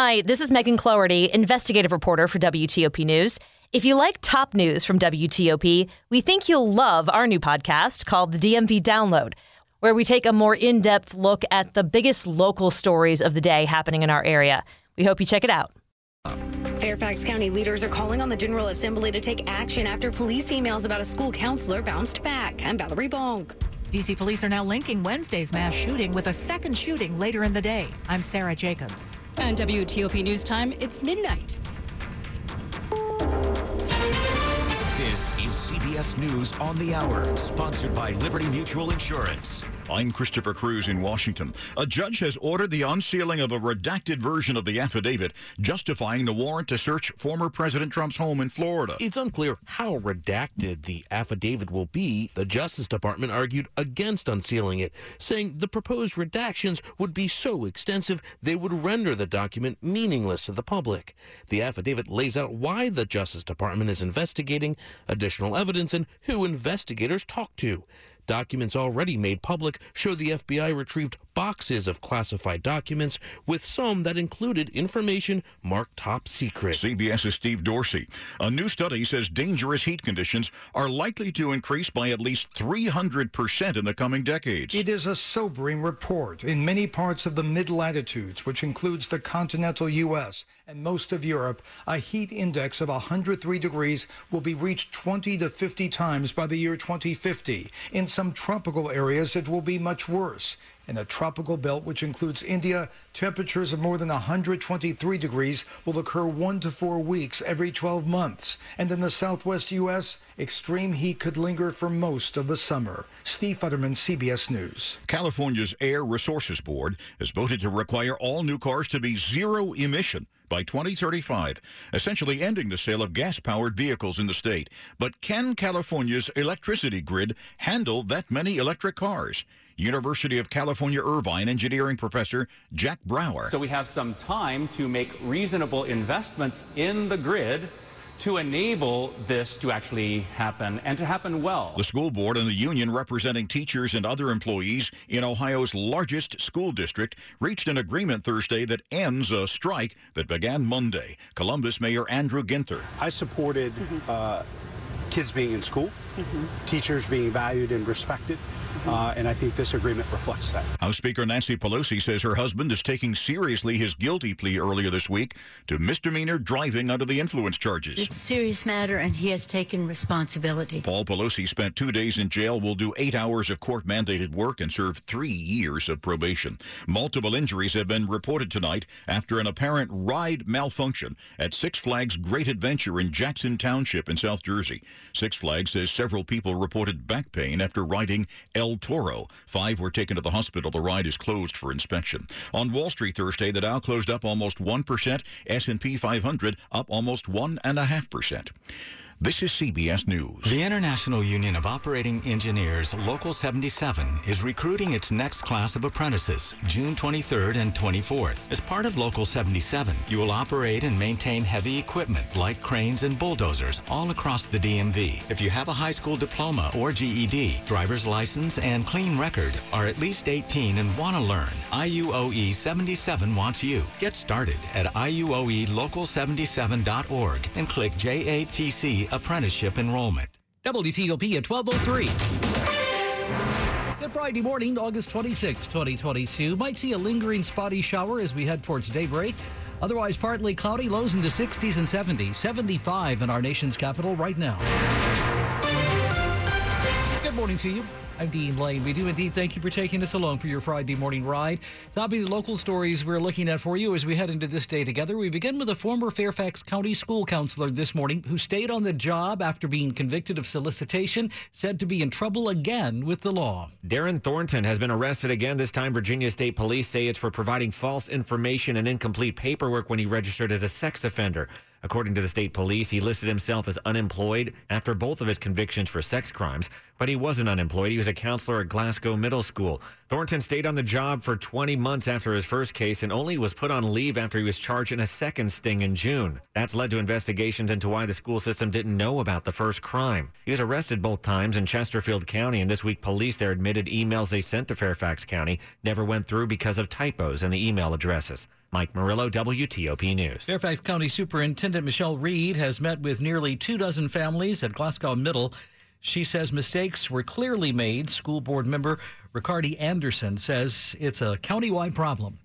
Hi, this is Megan Cloherty, investigative reporter for WTOP News. If you like top news from WTOP, we think you'll love our new podcast called the DMV Download, where we take a more in depth look at the biggest local stories of the day happening in our area. We hope you check it out. Fairfax County leaders are calling on the General Assembly to take action after police emails about a school counselor bounced back. I'm Valerie Bonk. DC police are now linking Wednesday's mass shooting with a second shooting later in the day. I'm Sarah Jacobs. And WTOP News Time, it's midnight. This is CBS News on the Hour, sponsored by Liberty Mutual Insurance. I'm Christopher Cruise in Washington. A judge has ordered the unsealing of a redacted version of the affidavit justifying the warrant to search former President Trump's home in Florida. It's unclear how redacted the affidavit will be. The Justice Department argued against unsealing it, saying the proposed redactions would be so extensive they would render the document meaningless to the public. The affidavit lays out why the Justice Department is investigating, additional evidence, and who investigators talk to. Documents already made public show the FBI retrieved boxes of classified documents, with some that included information marked top secret. CBS's Steve Dorsey. A new study says dangerous heat conditions are likely to increase by at least 300% in the coming decades. It is a sobering report. In many parts of the mid latitudes, which includes the continental U.S., and most of Europe, a heat index of 103 degrees will be reached 20 to 50 times by the year 2050. In some tropical areas, it will be much worse. In the tropical belt, which includes India, temperatures of more than 123 degrees will occur one to four weeks every 12 months. And in the southwest U.S., extreme heat could linger for most of the summer. Steve Futterman, CBS News. California's Air Resources Board has voted to require all new cars to be zero emission by 2035, essentially ending the sale of gas powered vehicles in the state. But can California's electricity grid handle that many electric cars? University of California Irvine engineering professor Jack Brouwer. So we have some time to make reasonable investments in the grid to enable this to actually happen and to happen well. The school board and the union representing teachers and other employees in Ohio's largest school district reached an agreement Thursday that ends a strike that began Monday. Columbus Mayor Andrew Ginther. I supported uh, kids being in school, teachers being valued and respected. Uh, and I think this agreement reflects that. House Speaker Nancy Pelosi says her husband is taking seriously his guilty plea earlier this week to misdemeanor driving under the influence charges. It's a serious matter, and he has taken responsibility. Paul Pelosi spent two days in jail, will do eight hours of court mandated work, and serve three years of probation. Multiple injuries have been reported tonight after an apparent ride malfunction at Six Flags Great Adventure in Jackson Township in South Jersey. Six Flags says several people reported back pain after riding El Toro. Five were taken to the hospital. The ride is closed for inspection. On Wall Street Thursday, the Dow closed up almost 1%, S&P 500 up almost 1.5%. This is CBS News. The International Union of Operating Engineers, Local 77, is recruiting its next class of apprentices, June 23rd and 24th. As part of Local 77, you will operate and maintain heavy equipment like cranes and bulldozers all across the DMV. If you have a high school diploma or GED, driver's license, and clean record, are at least 18 and want to learn, IUOE 77 wants you. Get started at IUOElocal77.org and click JATC apprenticeship enrollment. WTOP at 1203. Good Friday morning, August 26, 2022. Might see a lingering spotty shower as we head towards daybreak. Otherwise, partly cloudy, lows in the 60s and 70s. 75 in our nation's capital right now. Good morning to you. I'm Dean Lane. We do indeed thank you for taking us along for your Friday morning ride. That'll be the local stories we're looking at for you as we head into this day together. We begin with a former Fairfax County school counselor this morning who stayed on the job after being convicted of solicitation, said to be in trouble again with the law. Darren Thornton has been arrested again. This time, Virginia State Police say it's for providing false information and incomplete paperwork when he registered as a sex offender. According to the state police, he listed himself as unemployed after both of his convictions for sex crimes, but he wasn't unemployed. He was a counselor at Glasgow Middle School. Thornton stayed on the job for 20 months after his first case and only was put on leave after he was charged in a second sting in June. That's led to investigations into why the school system didn't know about the first crime. He was arrested both times in Chesterfield County, and this week police there admitted emails they sent to Fairfax County never went through because of typos in the email addresses. Mike Murillo, WTOP News. Fairfax County Superintendent Michelle Reid has met with nearly two dozen families at Glasgow Middle. She says mistakes were clearly made. School board member Ricardy Anderson says it's a countywide problem.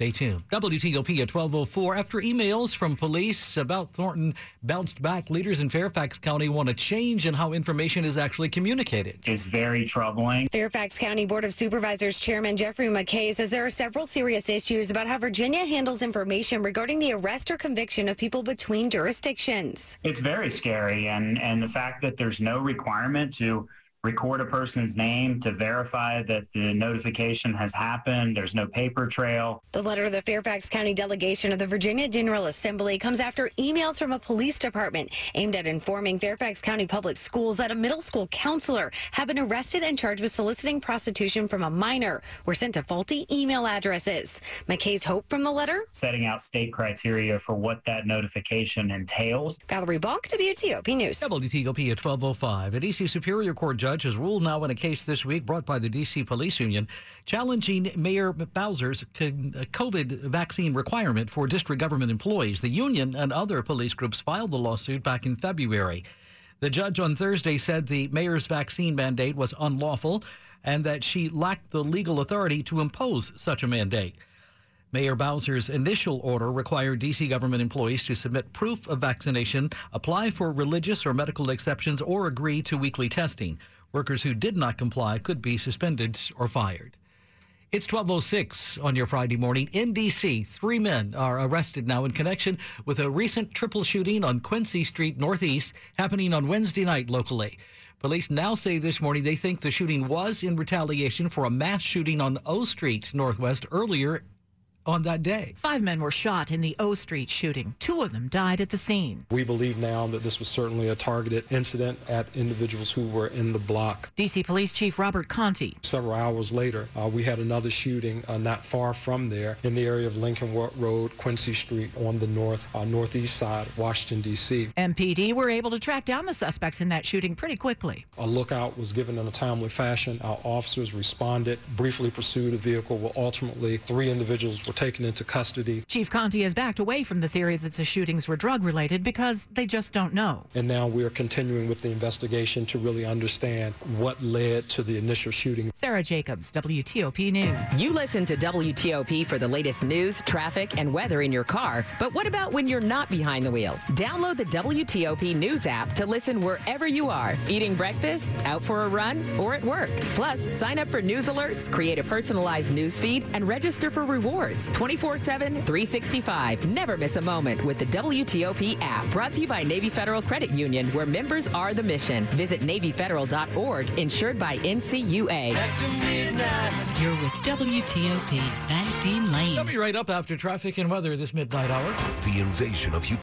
Stay tuned. WTOP at 1204. After emails from police about Thornton bounced back, leaders in Fairfax County want a change in how information is actually communicated. It's very troubling. Fairfax County Board of Supervisors Chairman Jeffrey McKay says there are several serious issues about how Virginia handles information regarding the arrest or conviction of people between jurisdictions. It's very scary, and, and the fact that there's no requirement to record a person's name to verify that the notification has happened. There's no paper trail. The letter of the Fairfax County delegation of the Virginia General Assembly comes after emails from a police department aimed at informing Fairfax County Public Schools that a middle school counselor had been arrested and charged with soliciting prostitution from a minor were sent to faulty email addresses. McKay's hope from the letter? Setting out state criteria for what that notification entails. Valerie Bonk, WTOP News. WTOP at 1205. a D.C. Superior Court judge judge has ruled now in a case this week brought by the D.C. Police Union challenging Mayor Bowser's uh, COVID vaccine requirement for district government employees. The union and other police groups filed the lawsuit back in February. The judge on Thursday said the mayor's vaccine mandate was unlawful and that she lacked the legal authority to impose such a mandate. Mayor Bowser's initial order required D.C. government employees to submit proof of vaccination, apply for religious or medical exceptions, or agree to weekly testing. Workers who did not comply could be suspended or fired. It's 1206 on your Friday morning. In D.C., three men are arrested now in connection with a recent triple shooting on Quincy Street Northeast happening on Wednesday night locally. Police now say this morning they think the shooting was in retaliation for a mass shooting on O Street Northwest earlier on that day. Five men were shot in the O Street shooting. Two of them died at the scene. We believe now that this was certainly a targeted incident at individuals who were in the block. D.C. Police Chief Robert Contee. Several hours later, uh, we had another shooting uh, not far from there in the area of Lincoln Road, Quincy Street on the north uh, northeast side of Washington, D.C. MPD were able to track down the suspects in that shooting pretty quickly. A lookout was given in a timely fashion. Our officers responded, briefly pursued a vehicle. Well, ultimately, three individuals were taken into custody. Chief Contee has backed away from the theory that the shootings were drug related because they just don't know. And now we're continuing with the investigation to really understand what led to the initial shooting. Sarah Jacobs, WTOP News. You listen to WTOP for the latest news, traffic, and weather in your car. But what about when you're not behind the wheel? Download the WTOP News app to listen wherever you are eating breakfast, out for a run, or at work. Plus, sign up for news alerts, create a personalized news feed, and register for rewards. 24 7, 365. Never miss a moment with the WTOP app. Brought to you by Navy Federal Credit Union, where members are the mission. Visit NavyFederal.org, insured by NCUA. You're with WTOP, Van Dean Lane. I'll be right up after traffic and weather this midnight hour. The invasion of